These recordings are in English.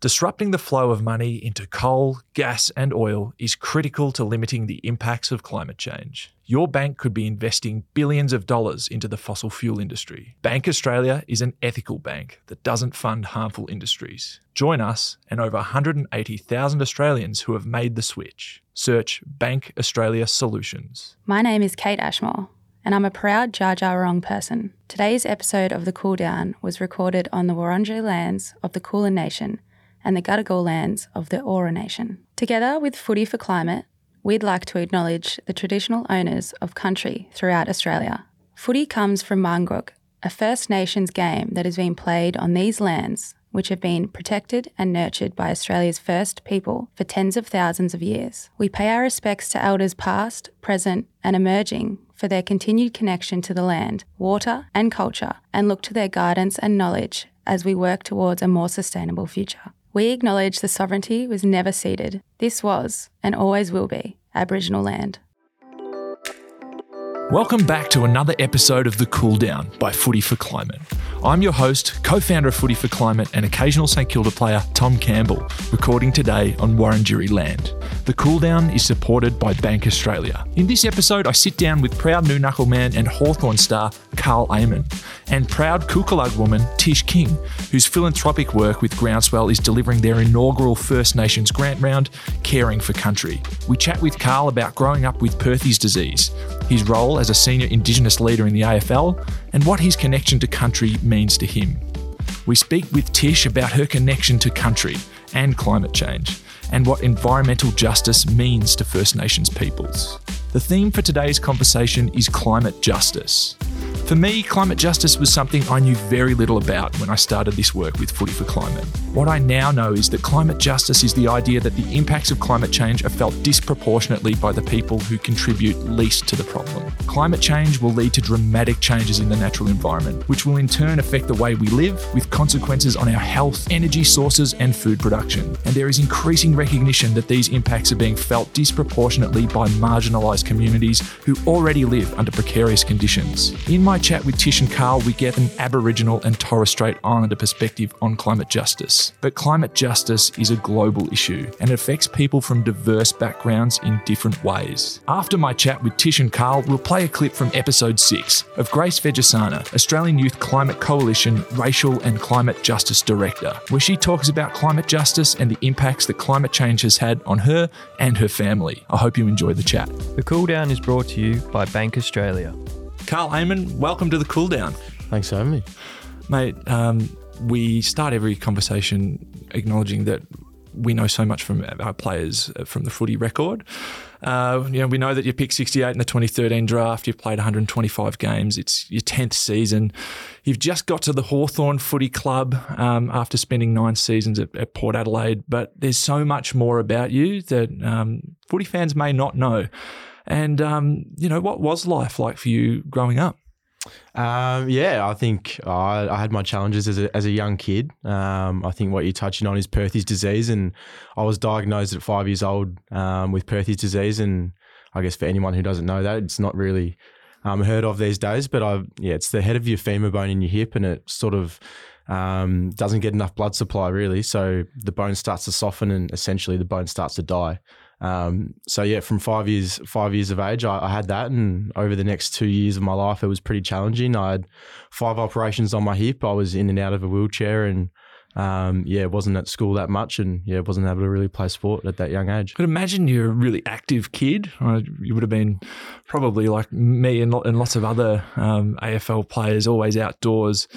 Disrupting the flow of money into coal, gas, and oil is critical to limiting the impacts of climate change. Your bank could be investing billions of dollars into the fossil fuel industry. Bank Australia is an ethical bank that doesn't fund harmful industries. Join us and over 180,000 Australians who have made the switch. Search Bank Australia Solutions. My name is Kate Ashmore, and I'm a proud Dja Dja Wurrung person. Today's episode of The Cool Down was recorded on the Wurundjeri lands of the Kulin Nation and the Gadigal lands of the Eora Nation. Together with Footy for Climate, we'd like to acknowledge the traditional owners of country throughout Australia. Footy comes from Marngrook, a First Nations game that has been played on these lands, which have been protected and nurtured by Australia's first people for tens of thousands of years. We pay our respects to elders past, present, and emerging for their continued connection to the land, water, and culture, and look to their guidance and knowledge as we work towards a more sustainable future. We acknowledge the sovereignty was never ceded. This was, and always will be, Aboriginal land. Welcome back to another episode of The Cool Down by Footy for Climate. I'm your host, co founder of Footy for Climate, and occasional St Kilda player Tom Campbell, recording today on Wurundjeri land. The Cool Down is supported by Bank Australia. In this episode, I sit down with proud Noonuccal man and Hawthorn star Karl Amon, and proud Kulkalaig woman Tish King, whose philanthropic work with Groundswell is delivering their inaugural First Nations grant round, Caring for Country. We chat with Karl about growing up with Perthes disease, his role as a senior Indigenous leader in the AFL, and what his connection to country means to him. We speak with Tish about her connection to country and climate change and what environmental justice means to First Nations peoples. The theme for today's conversation is climate justice. For me, climate justice was something I knew very little about when I started this work with Footy for Climate. What I now know is that climate justice is the idea that the impacts of climate change are felt disproportionately by the people who contribute least to the problem. Climate change will lead to dramatic changes in the natural environment, which will in turn affect the way we live, with consequences on our health, energy sources, and food production. And there is increasing recognition that these impacts are being felt disproportionately by marginalised communities who already live under precarious conditions. In my chat with Tish and Karl, we get an Aboriginal and Torres Strait Islander perspective on climate justice. But climate justice is a global issue and it affects people from diverse backgrounds in different ways. After my chat with Tish and Karl, we'll play a clip from episode 6 of Grace Vegesana, Australian Youth Climate Coalition Racial and Climate Justice Director, where she talks about climate justice and the impacts that climate change has had on her and her family. I hope you enjoy the chat. The Cool Down is brought to you by Bank Australia. Karl Amon, welcome to the Cool Down. Thanks for having me. Mate, um, we start every conversation acknowledging that we know so much from our players uh, from the footy record. Uh, you know, we know that you picked 68 in the 2013 draft. You've played 125 games. It's your 10th season. You've just got to the Hawthorn Footy Club um, after spending nine seasons at, at, Port Adelaide. But there's so much more about you that um, footy fans may not know. And, um, you know, what was life like for you growing up? Um, yeah, I think I, I, had my challenges as a, as a young kid. Um, I think what you're touching on is Perthes disease, and I was diagnosed at five years old um, with Perthes disease. And I guess for anyone who doesn't know that, it's not really um, heard of these days. But I, yeah, it's the head of your femur bone in your hip, and it sort of um, doesn't get enough blood supply really. So the bone starts to soften, and essentially the bone starts to die. Um, so yeah, from five years five years of age, I, I, had that, and over the next two years of my life, it was pretty challenging. I had five operations on my hip. I was in and out of a wheelchair, and um, yeah, wasn't at school that much, and yeah, wasn't able to really play sport at that young age. But imagine you're a really active kid. You would have been probably like me and, and lots of other um, AFL players, always outdoors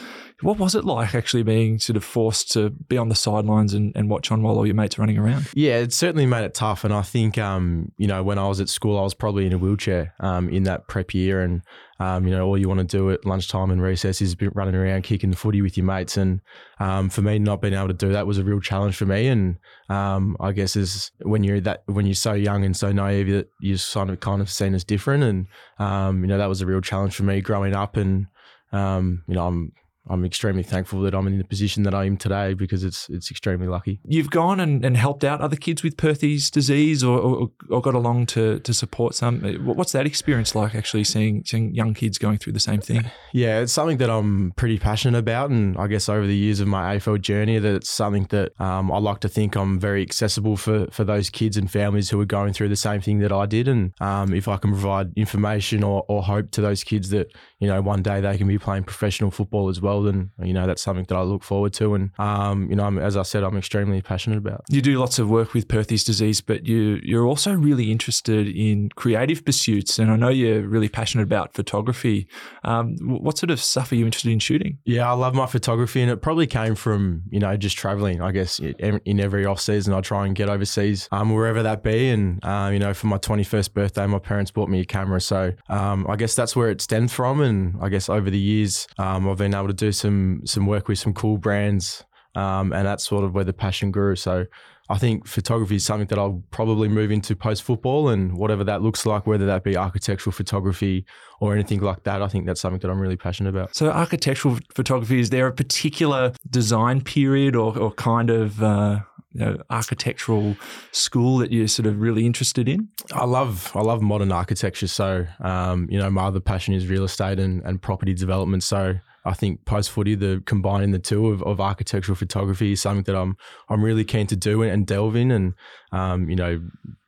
what was it like actually being sort of forced to be on the sidelines and, and watch on while all your mates are running around? Yeah, it certainly made it tough. And I think, um, you know, when I was at school, I was probably in a wheelchair um, in that prep year. And, um, you know, all you want to do at lunchtime and recess is be running around kicking the footy with your mates. And um, for me, not being able to do that was a real challenge for me. And um, I guess is when you're that when you're so young and so naive that you're kind of kind of seen as different. And um, you know, that was a real challenge for me growing up. And you know, I'm I'm extremely thankful that I'm in the position that I am today because it's it's extremely lucky. You've gone and, and helped out other kids with Perthes disease or, or, or got along to, to support some. What's that experience like actually seeing, seeing young kids going through the same thing? Yeah, it's something that I'm pretty passionate about. And I guess over the years of my AFL journey, that it's something that um, I like to think I'm very accessible for, for those kids and families who are going through the same thing that I did. And um, if I can provide information or, or hope to those kids that, you know, one day they can be playing professional football as well, then, you know, that's something that I look forward to. And, um, you know, I'm, as I said, I'm extremely passionate about. You do lots of work with Perthes disease, but you, you're also really interested in creative pursuits. And I know you're really passionate about photography. Um, what sort of stuff are you interested in shooting? Yeah, I love my photography, and it probably came from you know just traveling. I guess in every off season, I try and get overseas, um, wherever that be. And uh, you know, for my twenty first birthday, my parents bought me a camera, so um, I guess that's where it stemmed from. And I guess over the years, um, I've been able to do some some work with some cool brands, um, and that's sort of where the passion grew. So I think photography is something that I'll probably move into post football and whatever that looks like, whether that be architectural photography or anything like that. I think that's something that I'm really passionate about. So, architectural photography, is there a particular design period or, or kind of uh, you know, architectural school that you're sort of really interested in? I love I love modern architecture. So, um, you know, my other passion is real estate and, and property development. So, I think post footy, the combining the two of, of architectural photography is something that I'm I'm really keen to do and, and delve in. And um, you know,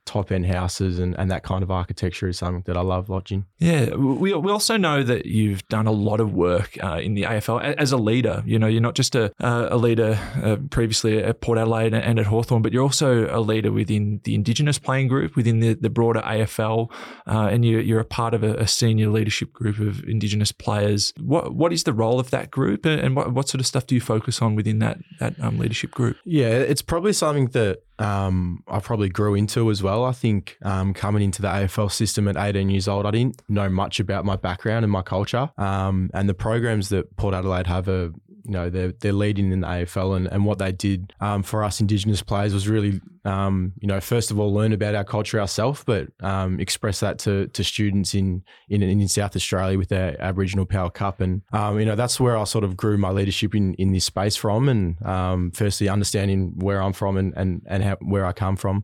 top end houses and, and that kind of architecture is something that I love watching. Yeah, we, we also know that you've done a lot of work uh, in the AFL as a leader. You know, you're not just a, a leader uh, previously at Port Adelaide and at Hawthorn, but you're also a leader within the Indigenous playing group, within the, the broader AFL, uh, and you're, you're a part of a, a, senior leadership group of Indigenous players. What What is the role of that group and what, what sort of stuff do you focus on within that, that um, leadership group? Yeah, it's probably something that um, I probably grew into as well. I think um, coming into the AFL system at 18 years old, I didn't know much about my background and my culture. Um, and the programs that Port Adelaide have are you know they're they're leading in the AFL and, and what they did um, for us Indigenous players was really um, you know first of all learn about our culture ourselves, but um, express that to, to students in, in in South Australia with their Aboriginal Power Cup, and um, you know that's where I sort of grew my leadership in, in this space from, and um, firstly understanding where I'm from and and and how, where I come from.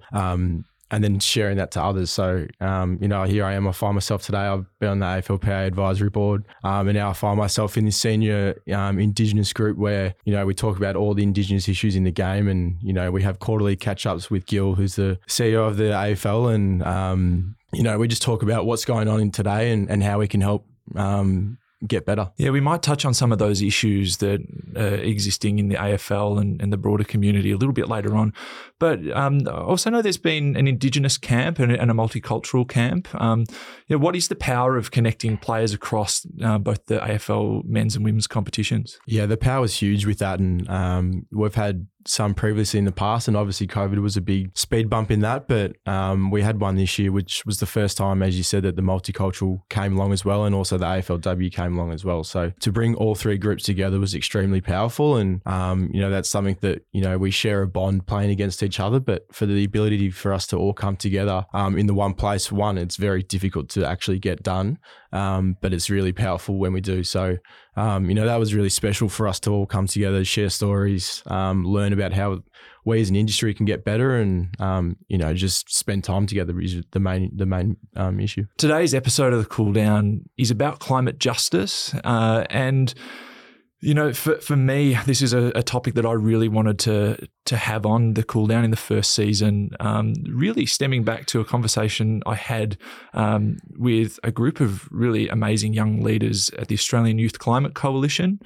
And then sharing that to others. So, um, you know, here I am. I find myself today. I've been on the AFLPA advisory board, um, and now I find myself in this senior um, Indigenous group where you know we talk about all the Indigenous issues in the game, and you know we have quarterly catch ups with Gill, who's the CEO of the AFL, and um, you know we just talk about what's going on in today and, and how we can help um, get better. Yeah, we might touch on some of those issues that are existing in the AFL and, and the broader community a little bit later on. But um, I also know there's been an Indigenous camp and, and a multicultural camp. Um, know, what is the power of connecting players across uh, both the AFL men's and women's competitions? Yeah, the power is huge with that. And um, we've had some previously in the past, and obviously COVID was a big speed bump in that. But um, we had one this year, which was the first time, as you said, that the multicultural came along as well, and also the AFLW came along as well. So to bring all three groups together was extremely powerful, and um, you know that's something that you know we share a bond playing against each other. But for the ability for us to all come together um, in the one place, one, it's very difficult to actually get done, um, but it's really powerful when we do. So um, you know, that was really special for us to all come together, share stories, um, learn about how we as an industry can get better, and um, you know, just spend time together is the main the main um, issue. Today's episode of the Cool Down is about climate justice uh, and you know, for, for me, this is a, a, topic that I really wanted to to have on the cool down in the first season. Um, really stemming back to a conversation I had um, with a group of really amazing young leaders at the Australian Youth Climate Coalition.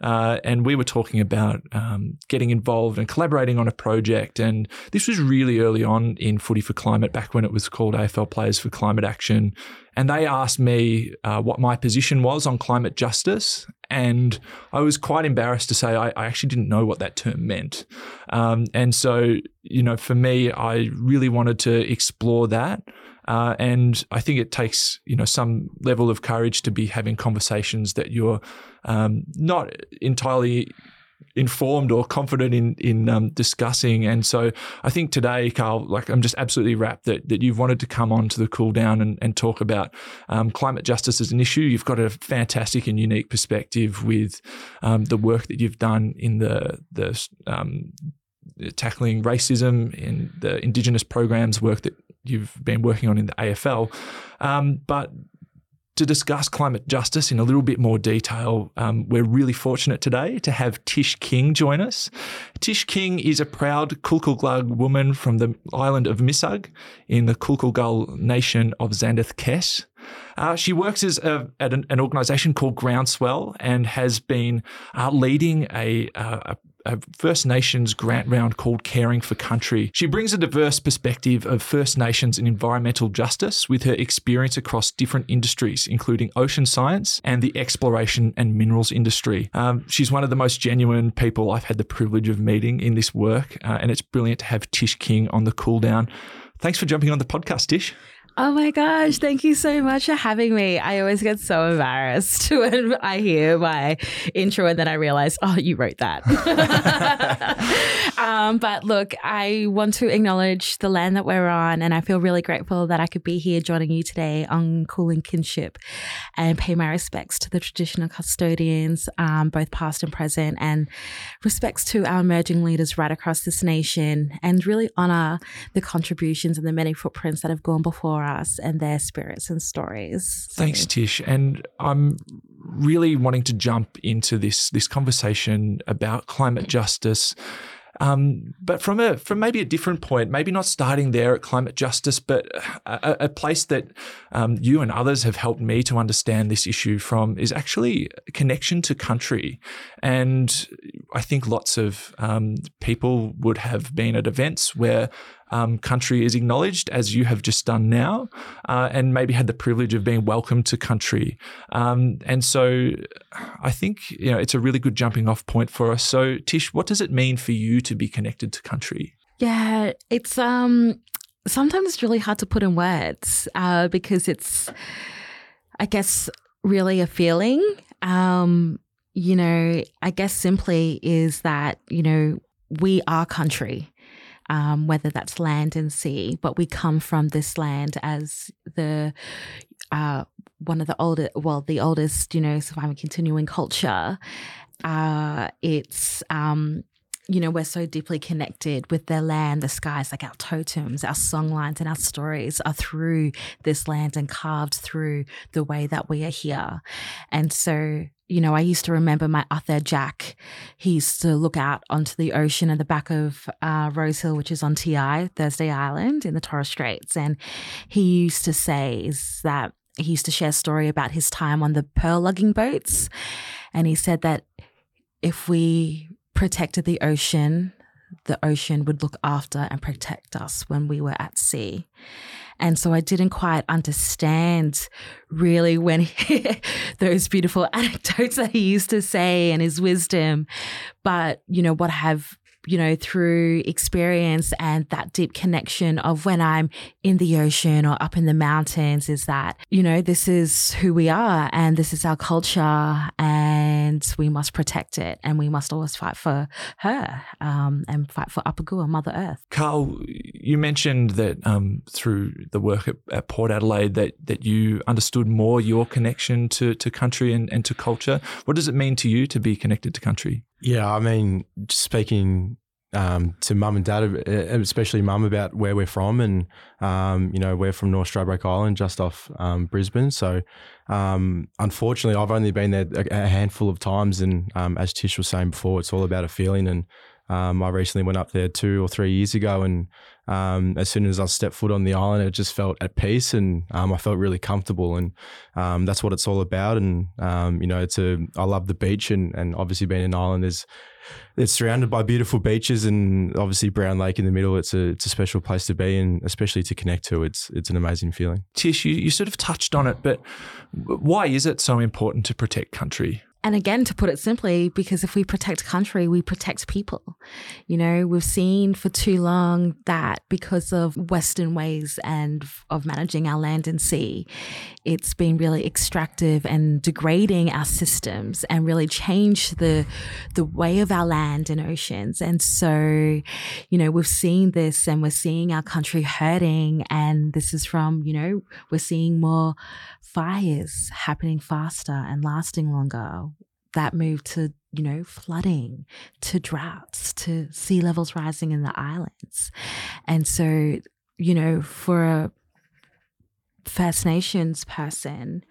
Uh, and we were talking about um, getting involved and collaborating on a project. And this was really early on in Footy for Climate, back when it was called AFL Players for Climate Action. And they asked me uh, what my position was on climate justice. And I was quite embarrassed to say I, I actually didn't know what that term meant. Um, and so, you know, for me, I really wanted to explore that. Uh, and I think it takes, you know, some level of courage to be having conversations that you're um, not entirely informed or confident in in um, discussing. And so I think today, Karl, like I'm just absolutely wrapped that that you've wanted to come on to the cool down and, and talk about um, climate justice as an issue. You've got a fantastic and unique perspective with um, the work that you've done in the the um, tackling racism in the Indigenous programs work that you've been working on in the AFL. Um, but to discuss climate justice in a little bit more detail, um, we're really fortunate today to have Tish King join us. Tish King is a proud Kulkalaig woman from the island of Masig in the Kulkulgal nation of Zenadth Kes. Uh, she works as a, at an, an, organisation called Groundswell and has been uh, leading a, a, a First Nations grant round called Caring for Country. She brings a diverse perspective of First Nations and environmental justice with her experience across different industries, including ocean science and the exploration and minerals industry. Um, she's one of the most genuine people I've had the privilege of meeting in this work, uh, and it's brilliant to have Tish King on the cool down. Thanks for jumping on the podcast, Tish. Oh my gosh, thank you so much for having me. I always get so embarrassed when I hear my intro and then I realize, oh, you wrote that. um, but look, I want to acknowledge the land that we're on, and I feel really grateful that I could be here joining you today on Kulin Kinship and pay my respects to the traditional custodians, um, both past and present, and respects to our emerging leaders right across this nation, and really honor the contributions and the many footprints that have gone before us and their spirits and stories. Thanks, Tish. And I'm really wanting to jump into this this conversation about climate justice. Um, but from a from maybe a different point, maybe not starting there at climate justice, but a, a place that um, you and others have helped me to understand this issue from is actually connection to country. And I think lots of um, people would have been at events where um, country is acknowledged, as you have just done now, uh, and maybe had the privilege of being welcomed to country. Um, and so I think you know it's a really good jumping off point for us. So Tish, what does it mean for you to be connected to country? Yeah, it's um sometimes it's really hard to put in words uh, because it's, I guess, really a feeling. Um, you know, I guess simply is that you know we are country um, whether that's land and sea, but we come from this land as the uh, one of the older, well, the oldest, you know, surviving continuing culture. Uh, it's um, you know, we're so deeply connected with the land, the skies, like our totems, our songlines, and our stories are through this land and carved through the way that we are here. And so, you know, I used to remember my Arthur Jack. He used to look out onto the ocean at the back of uh, Rose Hill, which is on TI, Thursday Island in the Torres Straits. And he used to say is that he used to share a story about his time on the pearl lugging boats. And he said that if we protected the ocean, the ocean would look after and protect us when we were at sea. And so I didn't quite understand really when he, those beautiful anecdotes that he used to say and his wisdom. But, you know, what have you know, through experience and that deep connection of when I'm in the ocean or up in the mountains is that, you know, this is who we are and this is our culture and we must protect it and we must always fight for her um, and fight for Apagua, Mother Earth. Karl, you mentioned that um, through the work at, at, Port Adelaide that, that you understood more your connection to, to country and, and to culture. What does it mean to you to be connected to country? Yeah, I mean, speaking um, to mum and dad, especially mum, about where we're from, and um, you know, we're from North Stradbroke Island, just off um, Brisbane. So, um, unfortunately, I've only been there a, handful of times, and um, as Tish was saying before, it's all about a feeling. And um, I recently went up there two or three years ago, and um, as soon as I stepped foot on the island, it just felt at peace, and um, I felt really comfortable, and um, that's what it's all about. And um, you know, it's a I love the beach, and and obviously being an island is it's surrounded by beautiful beaches, and obviously Brown Lake in the middle. It's a it's a special place to be, and especially to connect to. It's it's an amazing feeling. Tish, you, you sort of touched on it, but why is it so important to protect country? And again, to put it simply, because if we protect country, we protect people. You know, we've seen for too long that because of Western ways and of managing our land and sea, it's been really extractive and degrading our systems and really changed the the way of our land and oceans. And so, you know, we've seen this and we're seeing our country hurting. And this is from, you know, we're seeing more fires happening faster and lasting longer that move to, you know, flooding, to droughts, to sea levels rising in the islands. And so, you know, for a First Nations person,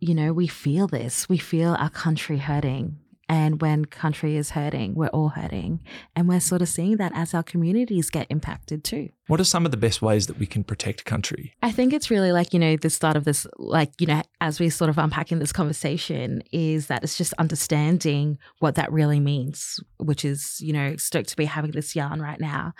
you know, we feel this. We feel our country hurting. And when country is hurting, we're all hurting. And we're sort of seeing that as our communities get impacted too. What are some of the best ways that we can protect country? I think it's really like, you know, the start of this, like, you know, as we sort of unpacking this conversation, is that it's just understanding what that really means, which is, you know, stoked to be having this yarn right now.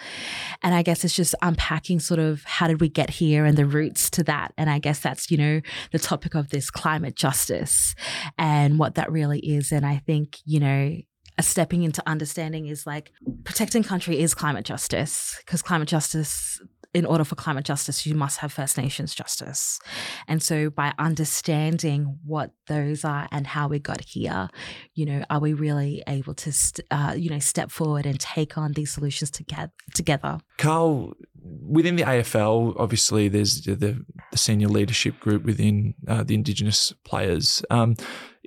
And I guess it's just unpacking sort of how did we get here and the roots to that. And I guess that's, you know, the topic of this climate justice and what that really is. And I think, you know, stepping into understanding is like protecting country is climate justice because climate justice in order for climate justice, you must have First Nations justice. And so, by understanding what those are and how we got here, you know, are we really able to, st- uh, you know, step forward and take on these solutions together? Together, Karl. Within the AFL, obviously, there's the, the senior leadership group within uh, the Indigenous players. Um,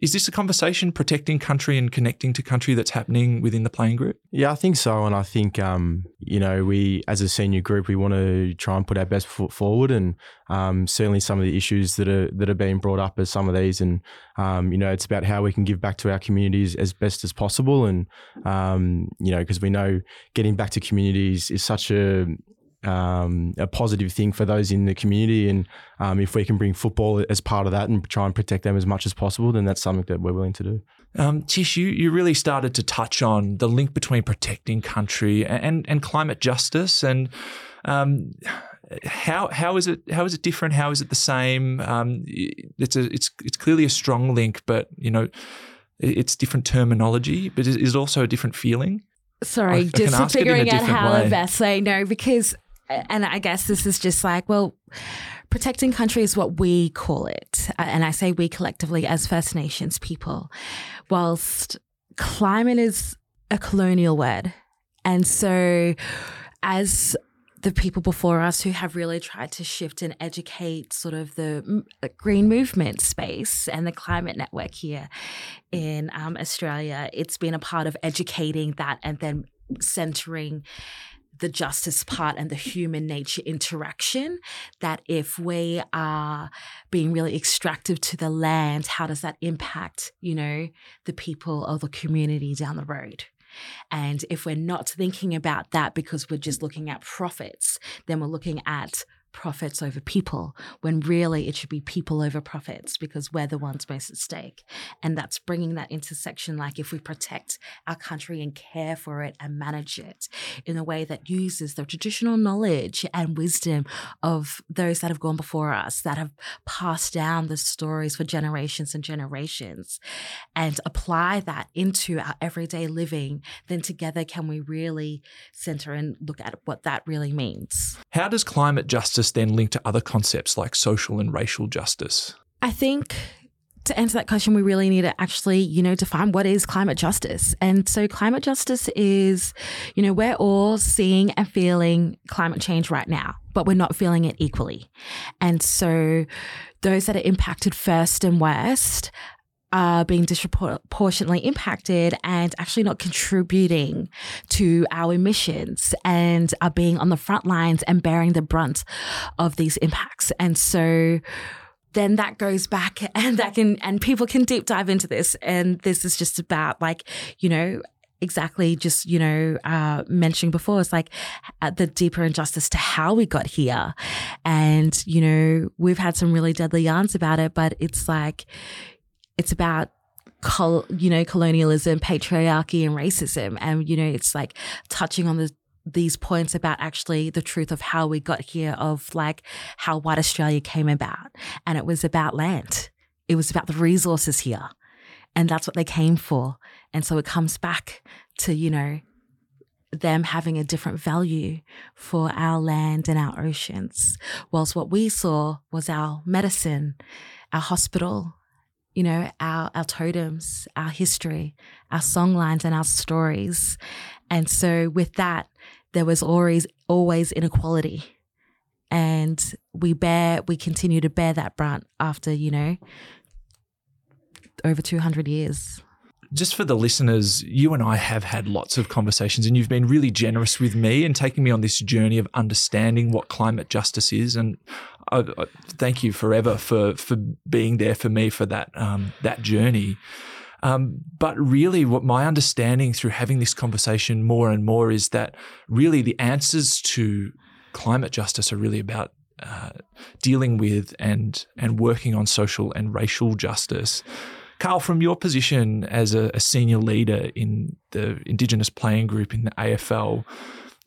is this a conversation protecting country and connecting to country that's happening within the playing group? Yeah, I think so. And I think, um, you know, we as a senior group, we want to try and put our best foot forward. And um, certainly some of the issues that are that are being brought up as some of these. And, um, you know, it's about how we can give back to our communities as best as possible. And, um, you know, because we know getting back to communities is such a um, a positive thing for those in the community. And um, if we can bring football as part of that and try and protect them as much as possible, then that's something that we're willing to do. Um, Tish, you, you really started to touch on the link between protecting country and, and climate justice. And um, how how is it how is it different? How is it the same? Um, it's a it's it's clearly a strong link, but you know it's different terminology, but is it also a different feeling? Sorry, I- I just can ask it in a figuring out how way. to best say no because, and I guess this is just like, well, protecting country is what we call it. And I say we collectively as First Nations people, whilst climate is a colonial word. And so, as the people before us who have really tried to shift and educate sort of the the green movement space and the climate network here in um, Australia, it's been a part of educating that and then centering the justice part and the human nature interaction that if we are being really extractive to the land how does that impact you know the people or the community down the road? And if we're not thinking about that because we're just looking at profits then we're looking at profits over people when really it should be people over profits because we're the ones most at stake. And that's bringing that intersection like if we protect our country and care for it and manage it in a way that uses the traditional knowledge and wisdom of those that have gone before us that have passed down the stories for generations and generations and apply that into our everyday living then together can we really center and look at what that really means How does climate justice then link to other concepts like social and racial justice? I think to answer that question, we really need to actually, you know, define what is climate justice. And so climate justice is, you know, we're all seeing and feeling climate change right now, but we're not feeling it equally. And so those that are impacted first and worst are being disproportionately impacted and actually not contributing to our emissions and are being on the front lines and bearing the brunt of these impacts. And so then that goes back and that can and people can deep dive into this and this is just about like you know exactly just you know uh, mentioning before it's like uh, the deeper injustice to how we got here and you know we've had some really deadly yarns about it but it's like it's about col- you know colonialism patriarchy and racism and you know it's like touching on the these points about actually the truth of how we got here of like how white australia came about and it was about land it was about the resources here and that's what they came for. And so it comes back to, you know, them having a different value for our land and our oceans. Whilst what we saw was our medicine, our hospital, you know, our, our totems, our history, our songlines, and our stories. And so with that, there was always always inequality. And we bear we continue to bear that brunt after, you know, over 200 years just for the listeners, you and I have had lots of conversations, and you've been really generous with me and taking me on this journey of understanding what climate justice is. And I, I thank you forever for for being there for me for that um, that journey. Um, but really, what my understanding through having this conversation more and more is that really the answers to climate justice are really about uh, dealing with and and working on social and racial justice. Carl, from your position as a, a senior leader in the Indigenous playing group in the AFL,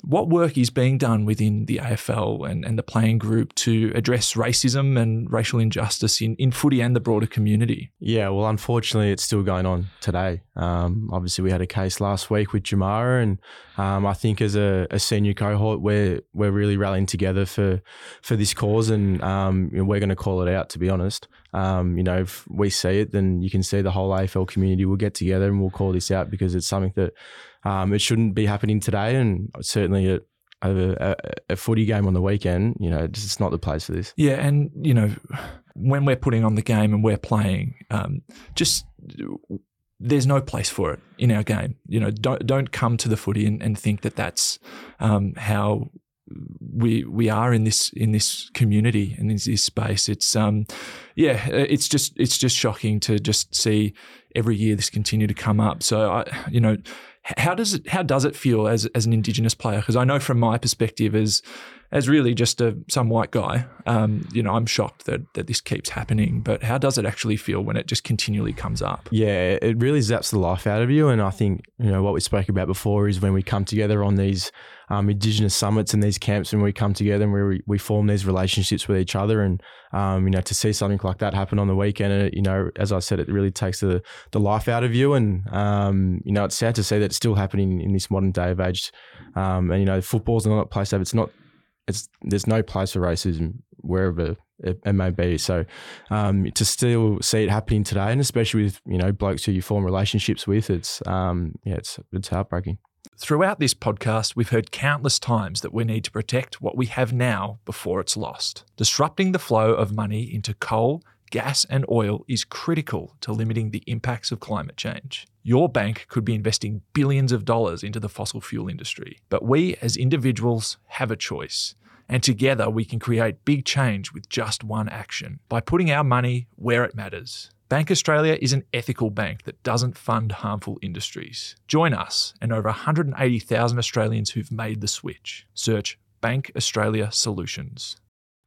what work is being done within the AFL and, and the playing group to address racism and racial injustice in, in footy and the broader community? Yeah, well, unfortunately, it's still going on today. Um, obviously, we had a case last week with Jamarra, and um, I think as a, a, senior cohort, we're we're really rallying together for for this cause, and um, you know, we're going to call it out. To be honest, um, you know, if we see it, then you can see the whole AFL community will get together and we'll call this out because it's something that um, it shouldn't be happening today, and certainly at a, a, a, footy game on the weekend, you know, it's not the place for this. Yeah, and you know, when we're putting on the game and we're playing, um, just there's no place for it in our game. You know, don't don't come to the footy and, and think that that's um, how we we are in this in this community and in this space. It's um, yeah, it's just it's just shocking to just see every year this continue to come up. So I, you know, how does it how does it feel as as an Indigenous player? Because I know from my perspective as as really just a some white guy, um, you know, I'm shocked that that this keeps happening. But how does it actually feel when it just continually comes up? Yeah, it really zaps the life out of you. And I think you know what we spoke about before is when we come together on these um, Indigenous summits and these camps, and we come together and we we form these relationships with each other, and um, you know, to see something like that happen on the weekend, it, you know, as I said, it really takes the the life out of you. And um, you know, it's sad to see that it's still happening in this modern day of age. Um, and you know, football's not a place to have. It's not it's there's no place for racism wherever it, it may be. So um, to still see it happening today, and especially with you know blokes who you form relationships with, it's um, yeah, it's it's heartbreaking. Throughout this podcast, we've heard countless times that we need to protect what we have now before it's lost. Disrupting the flow of money into coal, gas, and oil is critical to limiting the impacts of climate change. Your bank could be investing billions of dollars into the fossil fuel industry, but we as individuals have a choice. And together we can create big change with just one action by putting our money where it matters. Bank Australia is an ethical bank that doesn't fund harmful industries. Join us and over 180,000 Australians who've made the switch. Search Bank Australia Solutions.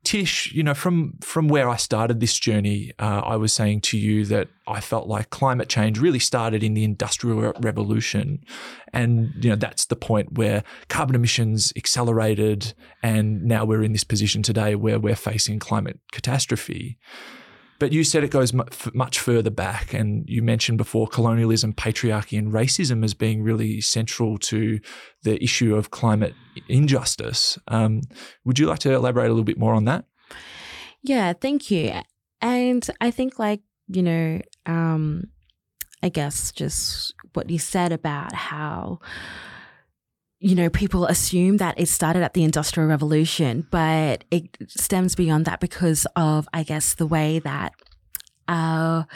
Tish, you know, from from where I started this journey, uh, I was saying to you that I felt like climate change really started in the industrial revolution, and you know that's the point where carbon emissions accelerated, and now we're in this position today where we're facing climate catastrophe. But you said it goes much further back, and you mentioned before colonialism, patriarchy, and racism as being really central to the issue of climate injustice. Um, would you like to elaborate a little bit more on that? Yeah, thank you. And I think, like, you know, um, I guess just what you said about how you know, people assume that it started at the Industrial Revolution, but it stems beyond that because of, I guess, the way that our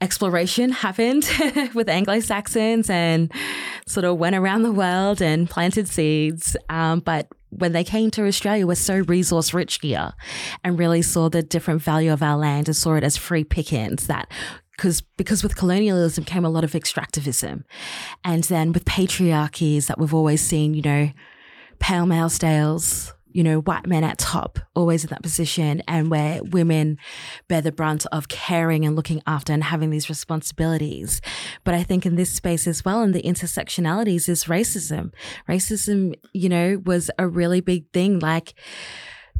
exploration happened with Anglo Saxons and sort of went around the world and planted seeds. Um, but when they came to Australia, we're so resource rich here and really saw the different value of our land and saw it as free pickings that because because with colonialism came a lot of extractivism, and then with patriarchies that we've always seen, you know, pale male stales, you know, white men at top, always in that position, and where women bear the brunt of caring and looking after and having these responsibilities. But I think in this space as well, in the intersectionalities, is racism. Racism, you know, was a really big thing. Like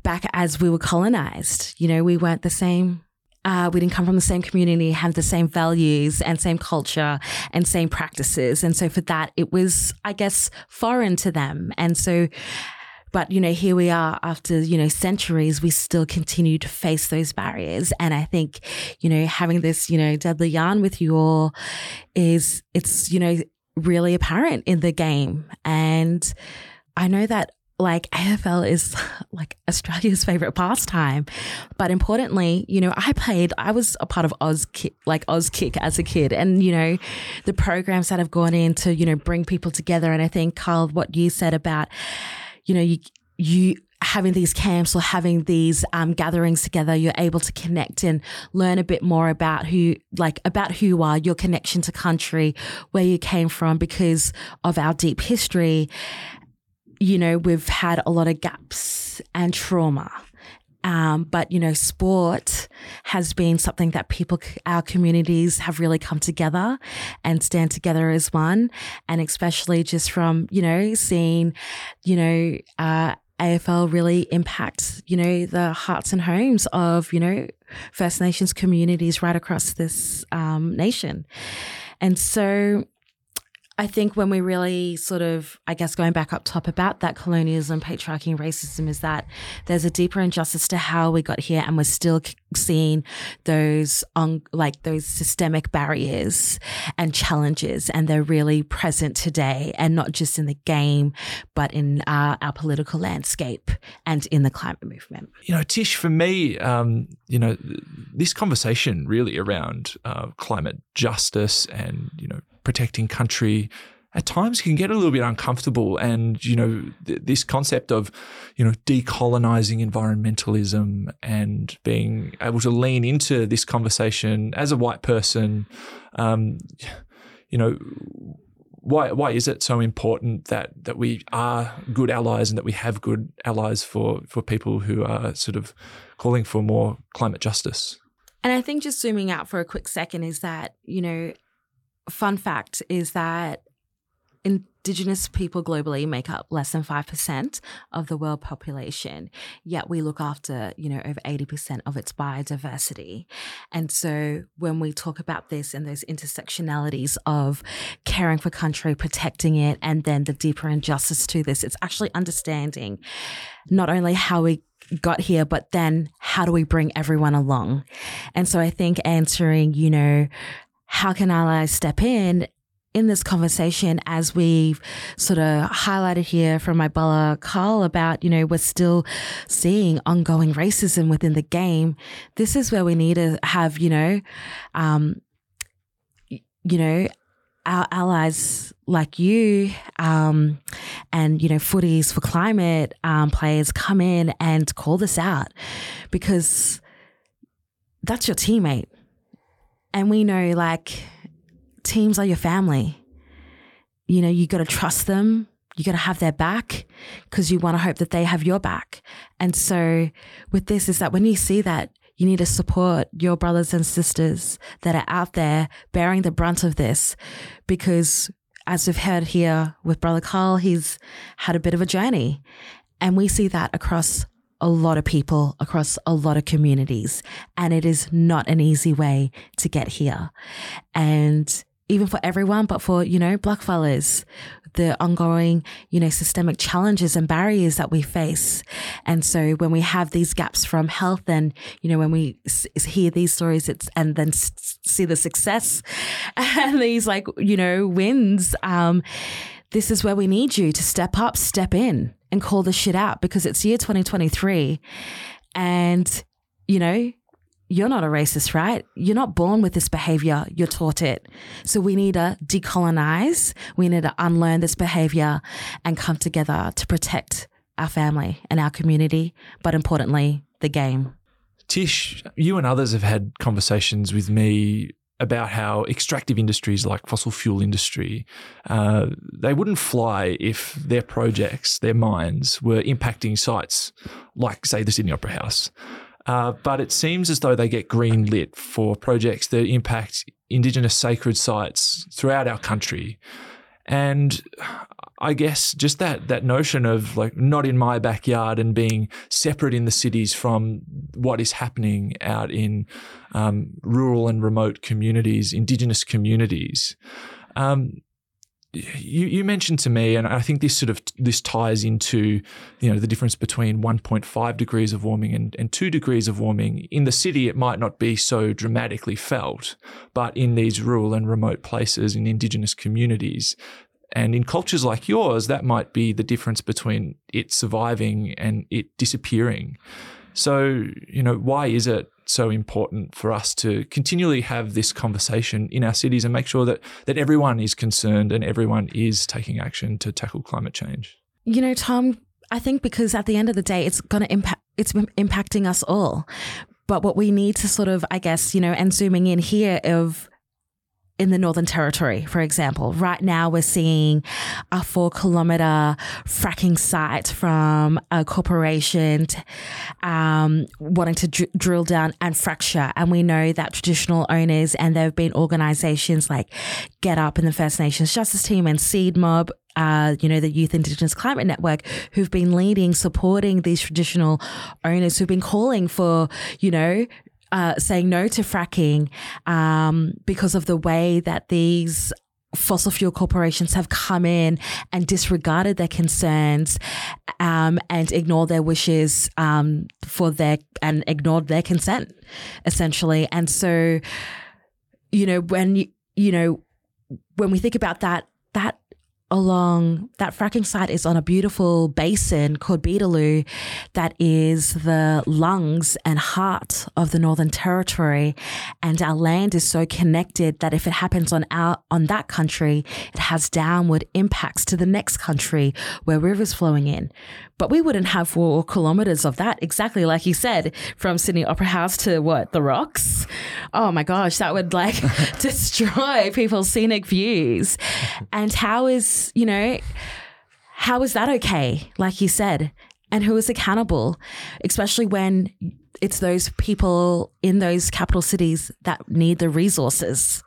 back as we were colonized, you know, we weren't the same uh, we didn't come from the same community, have the same values and same culture and same practices. And so for that, it was, I guess, foreign to them. And so, but you know, here we are after you know centuries, we still continue to face those barriers. And I think, you know, having this you know deadly yarn with you all is it's you know really apparent in the game. And I know that like AFL is like Australia's favorite pastime. But importantly, you know, I played, I was a part of Auskick, like Auskick as a kid. And, you know, the programs that have gone in to, you know, bring people together. And I think, Karl, what you said about, you know, you, you, having these camps or having these um, gatherings together, you're able to connect and learn a bit more about who, like, about who you are, your connection to country, where you came from, because of our deep history you know, we've had a lot of gaps and trauma. Um, but you know, sport has been something that people, our communities have really come together and stand together as one. And especially just from, you know, seeing, you know, uh, AFL really impact, you know, the hearts and homes of, you know, First Nations communities right across this um, nation. And so I think when we really sort of, I guess, going back up top about that colonialism, patriarchy, and racism is that there's a deeper injustice to how we got here, and we're still seeing those on like those systemic barriers and challenges, and they're really present today, and not just in the game, but in our, our political landscape and in the climate movement. You know, Tish, for me, um, you know, this conversation really around uh, climate justice and you know protecting country at times can get a little bit uncomfortable and you know th- this concept of you know decolonizing environmentalism and being able to lean into this conversation as a white person um, you know why why is it so important that that we are good allies and that we have good allies for for people who are sort of calling for more climate justice? And I think just zooming out for a quick second is that, you know, fun fact is that Indigenous people globally make up less than 5% of the world population, yet we look after, you know, over 80% of its biodiversity. And so when we talk about this and those intersectionalities of caring for country, protecting it, and then the deeper injustice to this, it's actually understanding not only how we got here, but then how do we bring everyone along? And so I think answering, you know, how can allies step in in this conversation as we've sort of highlighted here from my brother Karl about, you know, we're still seeing ongoing racism within the game. This is where we need to have, you know, um, you know, our allies like you um, and you know footies for climate um, players come in and call this out because that's your teammate and we know like teams are your family. You know, you got to trust them. You got to have their back because you want to hope that they have your back. And so with this is that when you see that, you need to support your brothers and sisters that are out there bearing the brunt of this because as we've heard here with brother Karl, he's had a bit of a journey. And we see that across a lot of people across a lot of communities. And it is not an easy way to get here. And even for everyone, but for, you know, black blackfellas, the ongoing, you know, systemic challenges and barriers that we face. And so when we have these gaps from health and, you know, when we s- hear these stories, it's, and then s- see the success and these like, you know, wins, um, this is where we need you to step up, step in and call this shit out because it's year 2023 and, you know, you're not a racist, right? You're not born with this behavior. You're taught it. So we need to decolonize. We need to unlearn this behavior and come together to protect our family and our community, but importantly, the game. Tish, you and others have had conversations with me about how extractive industries like fossil fuel industry, uh, they wouldn't fly if their projects, their mines, were impacting sites like, say, the Sydney Opera House. Uh, but it seems as though they get green lit for projects that impact Indigenous sacred sites throughout our country. And I guess just that that notion of like not in my backyard and being separate in the cities from what is happening out in um, rural and remote communities, indigenous communities. Um, you, you mentioned to me, and I think this sort of this ties into you know the difference between 1.5 degrees of warming and, and two degrees of warming. In the city, it might not be so dramatically felt, but in these rural and remote places in indigenous communities, and in cultures like yours, that might be the difference between it surviving and it disappearing. So, you know, why is it so important for us to continually have this conversation in our cities and make sure that that everyone is concerned and everyone is taking action to tackle climate change. You know, Tom, I think because at the end of the day, it's going to impact. It's impacting us all. But what we need to sort of, I guess, you know, and zooming in here of in the Northern Territory, for example. Right now, we're seeing a four kilometer fracking site from a corporation um, wanting to dr- drill down and fracture. And we know that traditional owners, and there have been organizations like GetUp and the First Nations Justice Team and Seed Mob uh, you know, the Youth Indigenous Climate Network, who've been leading, supporting these traditional owners who've been calling for, you know, uh, saying no to fracking um, because of the way that these fossil fuel corporations have come in and disregarded their concerns um, and ignored their wishes um, for their and ignored their consent essentially. And so you know when you, know when we think about that along that fracking site is on a beautiful basin called Beetaloo that is the lungs and heart of the Northern Territory. And our land is so connected that if it happens on our on that country it has downward impacts to the next country where rivers flowing in but we wouldn't have four kilometers of that. Exactly like you said from Sydney Opera House to what the rocks? Oh my gosh that would like destroy people's scenic views. And how is you know, how is that okay? Like you said, and who is accountable, especially when it's those people in those capital cities that need the resources.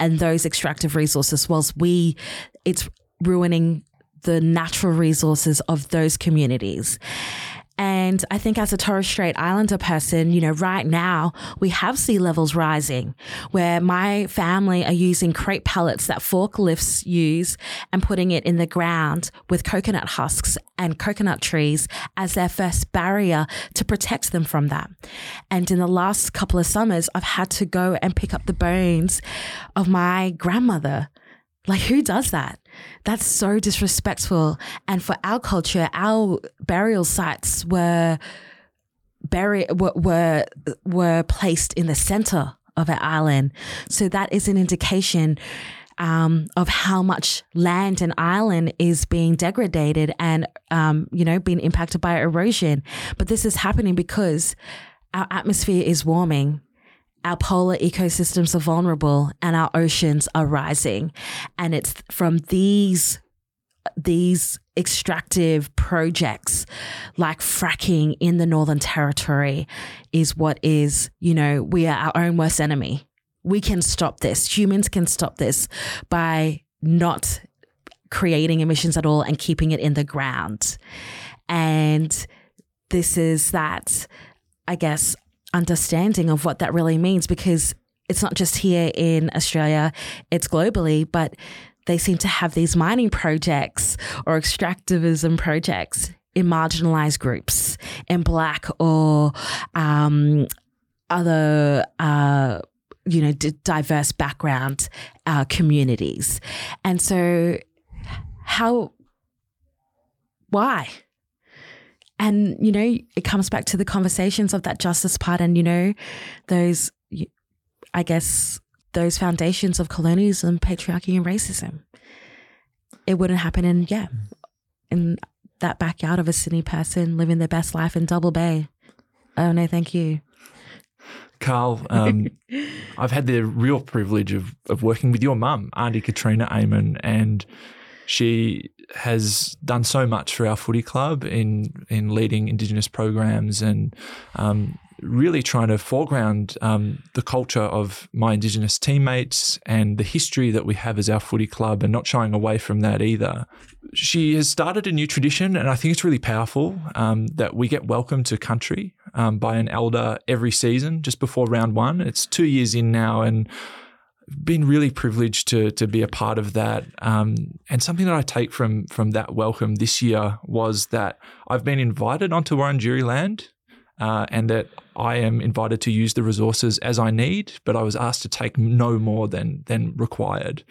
And those extractive resources, whilst we, it's ruining the natural resources of those communities. And I think as a Torres Strait Islander person, you know, right now we have sea levels rising where my family are using crate pellets that forklifts use and putting it in the ground with coconut husks and coconut trees as their first barrier to protect them from that. And in the last couple of summers, I've had to go and pick up the bones of my grandmother like, who does that? That's so disrespectful. And for our culture, our burial sites were buried were, were were placed in the center of our island. So that is an indication um, of how much land and island is being degraded and um, you know being impacted by erosion. But this is happening because our atmosphere is warming our polar ecosystems are vulnerable and our oceans are rising. And it's from these these extractive projects like fracking in the Northern Territory is what is, you know, we are our own worst enemy. We can stop this. Humans can stop this by not creating emissions at all and keeping it in the ground. And this is that, I guess, understanding of what that really means because it's not just here in Australia, it's globally, but they seem to have these mining projects or extractivism projects in marginalized groups, in black or um, other. Uh, you know, d- diverse background uh, communities. And so, how, why? And, you know, it comes back to the conversations of that justice part and, you know, those, I guess, those foundations of colonialism, patriarchy, and racism. It wouldn't happen in, yeah, in that backyard of a Sydney person living their best life in Double Bay. Oh, no, thank you. Karl, um, I've had the real privilege of, of working with your mum, Auntie Katrina Amon, and she has done so much for our footy club in in leading Indigenous programs and um, really trying to foreground um, the culture of my Indigenous teammates and the history that we have as our footy club and not shying away from that either. She has started a new tradition, and I think it's really powerful um, that we get welcomed to country um, by an elder every season just before round one. It's two years in now, and been really privileged to to be a part of that. Um, and something that I take from from that welcome this year was that I've been invited onto Wurundjeri land, uh, and that I am invited to use the resources as I need, but I was asked to take no more than than required.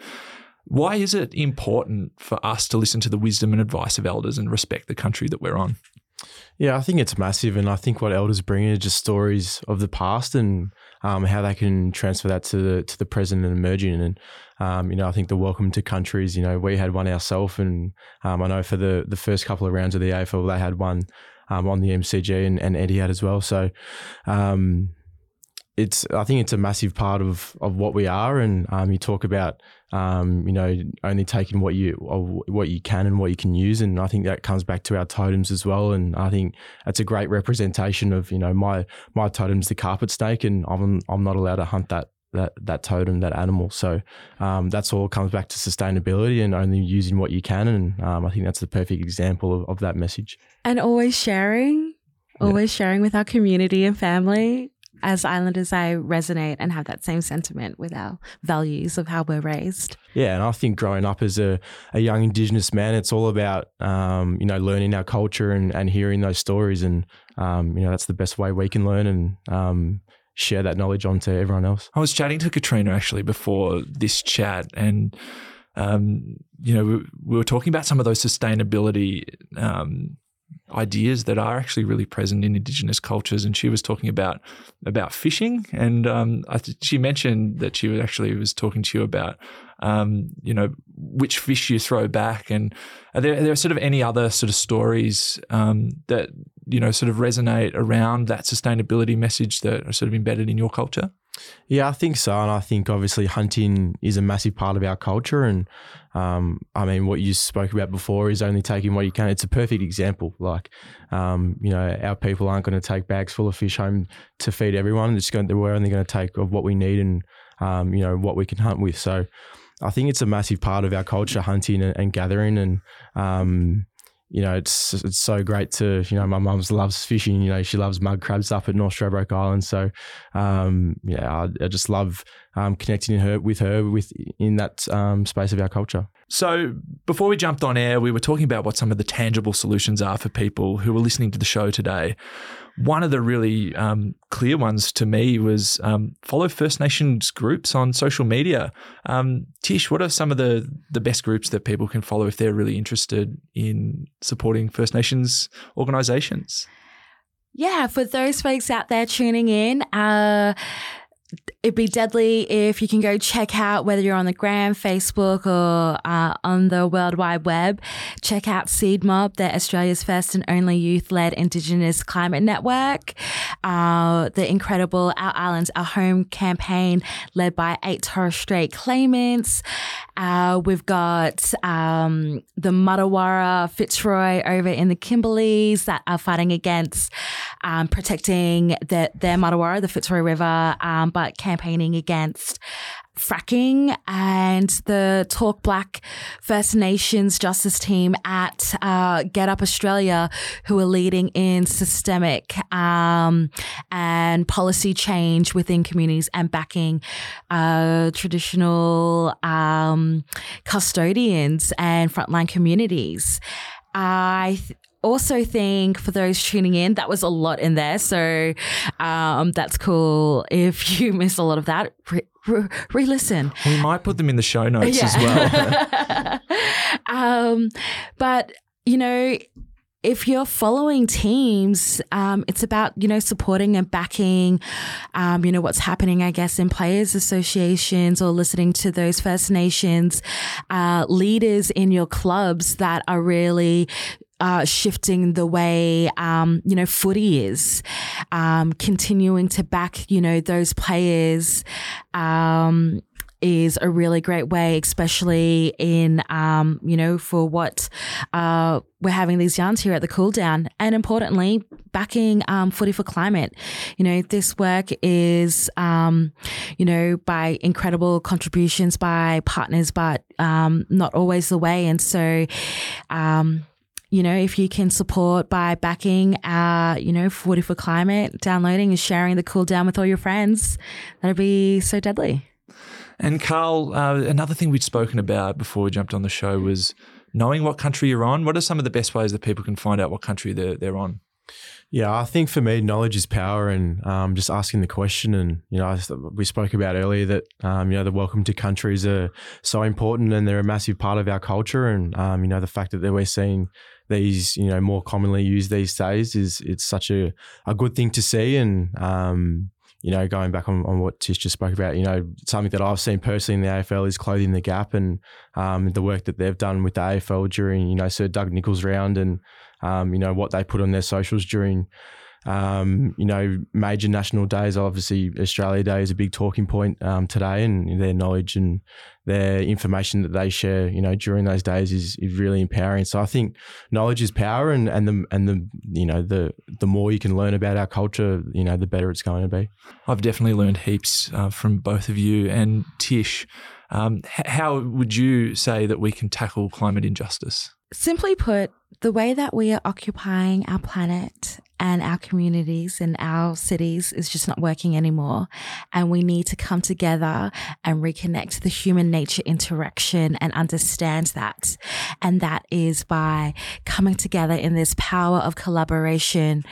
Why is it important for us to listen to the wisdom and advice of elders and respect the country that we're on? Yeah, I think it's massive, and I think what elders bring are just stories of the past and um, how they can transfer that to the to the present and emerging. And um, you know, I think the welcome to countries. You know, we had one ourselves, and um, I know for the the first couple of rounds of the AFL, they had one um, on the MCG, and, and Eddie had as well. So um, it's I think it's a massive part of of what we are, and um, you talk about um, you know only taking what you what you can and what you can use, and I think that comes back to our totems as well, and I think that's a great representation of you know my my totem's the carpet snake, and I'm I'm not allowed to hunt that that that totem, that animal. So um, that's all comes back to sustainability and only using what you can, and um, I think that's the perfect example of, of that message. And always sharing, always yeah. sharing with our community and family as Islanders, I resonate and have that same sentiment with our values of how we're raised. Yeah, and I think growing up as a, a young Indigenous man, it's all about um, you know learning our culture and, and hearing those stories, and um, you know that's the best way we can learn and um, share that knowledge on to everyone else. I was chatting to Katrina actually before this chat, and um, you know we, we, were talking about some of those sustainability um, ideas that are actually really present in indigenous cultures. And she was talking about about fishing, and um, th- she mentioned that she was actually was talking to you about um, you know which fish you throw back, and are there, are there sort of any other sort of stories um, that you know sort of resonate around that sustainability message that are sort of embedded in your culture? Yeah, I think so, and I think obviously hunting is a massive part of our culture, and um, I mean, what you spoke about before is only taking what you can. It's a perfect example. Like, um, you know, our people aren't going to take bags full of fish home to feed everyone. It's going. We're only going to take of what we need and um, you know what we can hunt with. So, I think it's a massive part of our culture, hunting and, and gathering, and um, you know, it's it's so great to you know my mum loves fishing. You know, she loves mud crabs up at North Stradbroke Island. So, um, yeah, I, I, just love um, connecting her with her with in that um, space of our culture. So, before we jumped on air, we were talking about what some of the tangible solutions are for people who are listening to the show today. One of the really um, clear ones to me was um, follow First Nations groups on social media. Um, Tish, what are some of the, the best groups that people can follow if they're really interested in supporting First Nations organisations? Yeah, for those folks out there tuning in, uh, it'd be deadly if you can go check out whether you're on the gram facebook or uh, on the world wide web. Check out seed mob. They're australia's first and only youth-led indigenous climate network. Uh, the incredible our islands our home campaign led by eight torres strait claimants. Uh, we've got um, the Martuwarra Fitzroy over in the Kimberleys that are fighting against um, protecting the, their Martuwarra, the Fitzroy River, um, campaigning against fracking and the Talk Black First Nations Justice Team at uh, GetUp Australia, who are leading in systemic um, and policy change within communities and backing uh, traditional um, custodians and frontline communities. I also think for those tuning in, that was a lot in there. So um, that's cool. If you missed a lot of that, re listen. We might put them in the show notes yeah. as well. um, but, you know, if you're following teams, um, it's about you know supporting and backing, um, you know what's happening, I guess, in players' associations or listening to those First Nations uh, leaders in your clubs that are really uh, shifting the way um, you know footy is, um, continuing to back you know those players. Um, is a really great way, especially in, um, you know, for what uh, we're having these yarns here at the cool down. And importantly, backing um, Footy for Climate. You know, this work is, um, you know, by incredible contributions by partners, but not always the way. And so, you know, if you can support by backing our, you know, Footy for Climate, downloading and sharing the cool down with all your friends, that'd be so deadly. And Karl, uh, another thing we'd spoken about before we jumped on the show was knowing what country you're on. What are some of the best ways that people can find out what country they're, they're on? Yeah, I think for me, knowledge is power, and um, just asking the question. And you know, we spoke about earlier that um, you know the welcome to countries are so important, and they're a massive part of our culture. And um, you know, the fact that we're seeing these you know more commonly used these days is it's such a, a good thing to see. And um, you know going back on, on what Tish just spoke about you know something that I've seen personally in the AFL is clothing the gap and um, the work that they've done with the AFL during you know Sir Doug Nicholls round and um, you know what they put on their socials during um, you know, major national days. Obviously, Australia Day is a big talking point um, today, and their knowledge and their information that they share, you know, during those days is, is really empowering. So I think knowledge is power, and and the and the you know the the more you can learn about our culture, you know, the better it's going to be. I've definitely learned heaps uh, from both of you and Tish. Um, how would you say that we can tackle climate injustice? Simply put, the way that we are occupying our planet and our communities and our cities is just not working anymore. And we need to come together and reconnect the human nature interaction and understand that. And that is by coming together in this power of collaboration.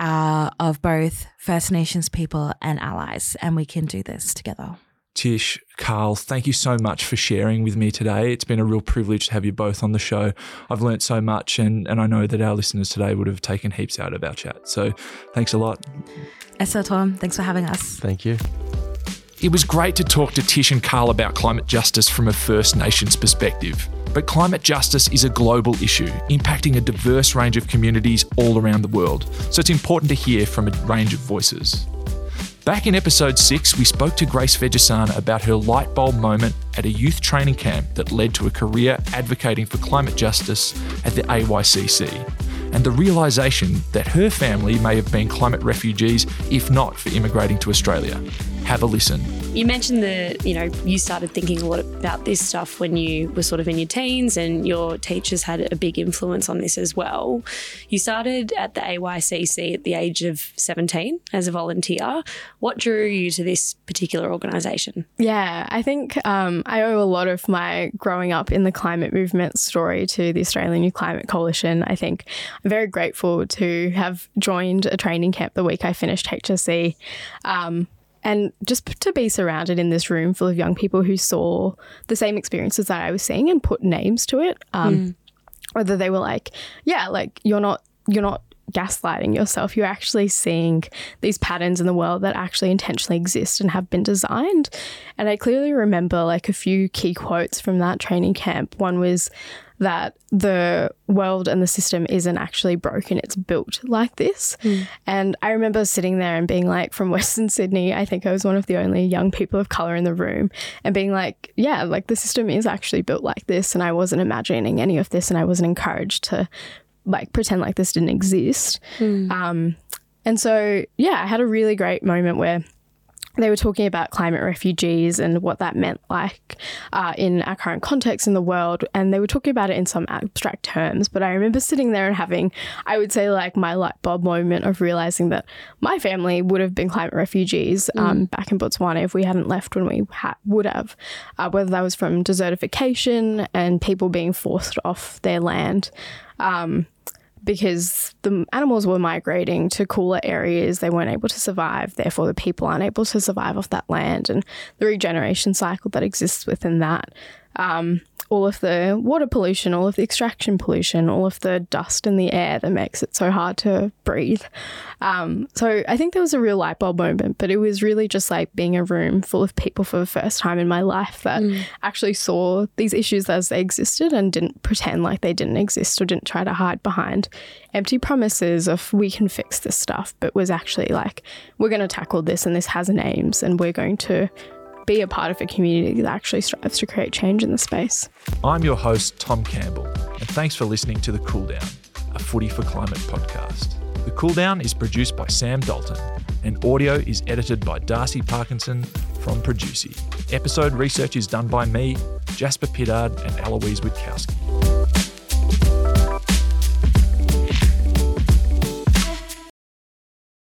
Uh, of both First Nations people and allies, and we can do this together. Tish, Karl, thank you so much for sharing with me today. It's been a real privilege to have you both on the show. I've learnt so much, and, and I know that our listeners today would have taken heaps out of our chat. So thanks a lot. Esther, Tom, thanks for having us. Thank you. It was great to talk to Tish and Karl about climate justice from a First Nations perspective. But climate justice is a global issue, impacting a diverse range of communities all around the world. So it's important to hear from a range of voices. Back in episode 6, we spoke to Grace Vegesan about her light bulb moment at a youth training camp that led to a career advocating for climate justice at the AYCC, and the realisation that her family may have been climate refugees if not for immigrating to Australia. Have a listen. You mentioned that, you know, you started thinking a lot about this stuff when you were sort of in your teens and your teachers had a big influence on this as well. You started at the AYCC at the age of 17 as a volunteer. What drew you to this particular organisation? Yeah, I think um, I owe a lot of my growing up in the climate movement story to the Australian Youth Climate Coalition. I think I'm very grateful to have joined a training camp the week I finished HSC. Um, and just to be surrounded in this room full of young people who saw the same experiences that I was seeing and put names to it. Um, mm. Whether they were like, yeah, like you're not you're not gaslighting yourself. You're actually seeing these patterns in the world that actually intentionally exist and have been designed. And I clearly remember like a few key quotes from that training camp. One was, that the world and the system isn't actually broken, it's built like this. Mm. And I remember sitting there and being like, from Western Sydney, I think I was one of the only young people of colour in the room, and being like, yeah, like the system is actually built like this. And I wasn't imagining any of this, and I wasn't encouraged to like pretend like this didn't exist. Mm. Um, and so, yeah, I had a really great moment where they were talking about climate refugees and what that meant like uh, in our current context in the world and they were talking about it in some abstract terms but i remember sitting there and having i would say like my light bulb moment of realizing that my family would have been climate refugees um, mm. back in botswana if we hadn't left when we ha- would have uh, whether that was from desertification and people being forced off their land um, because the animals were migrating to cooler areas. They weren't able to survive. Therefore, the people aren't able to survive off that land and the regeneration cycle that exists within that um, all of the water pollution, all of the extraction pollution, all of the dust in the air that makes it so hard to breathe. Um, so I think there was a real light bulb moment, but it was really just like being a room full of people for the first time in my life that mm. actually saw these issues as they existed and didn't pretend like they didn't exist or didn't try to hide behind empty promises of we can fix this stuff, but was actually like, we're going to tackle this and this has names and we're going to be a part of a community that actually strives to create change in the space. I'm your host, Tom Campbell, and thanks for listening to The Cool Down, a Footy for Climate podcast. The Cool Down is produced by Sam Dalton, and audio is edited by Darcy Parkinson from Producey. Episode research is done by me, Jasper Piddard, and Eloise Witkowski.